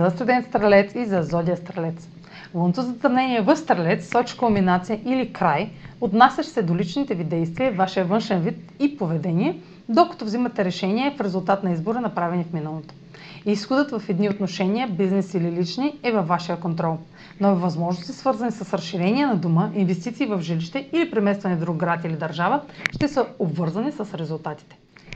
за студент стрелец и за зодия стрелец. Лунто затъмнение в стрелец сочи кулминация или край, отнасящ се до личните ви действия, вашия външен вид и поведение, докато взимате решение в резултат на избора, направени в миналото. Изходът в едни отношения, бизнес или лични, е във вашия контрол. Нови възможности, свързани с разширение на дома, инвестиции в жилище или преместване в друг град или държава, ще са обвързани с резултатите.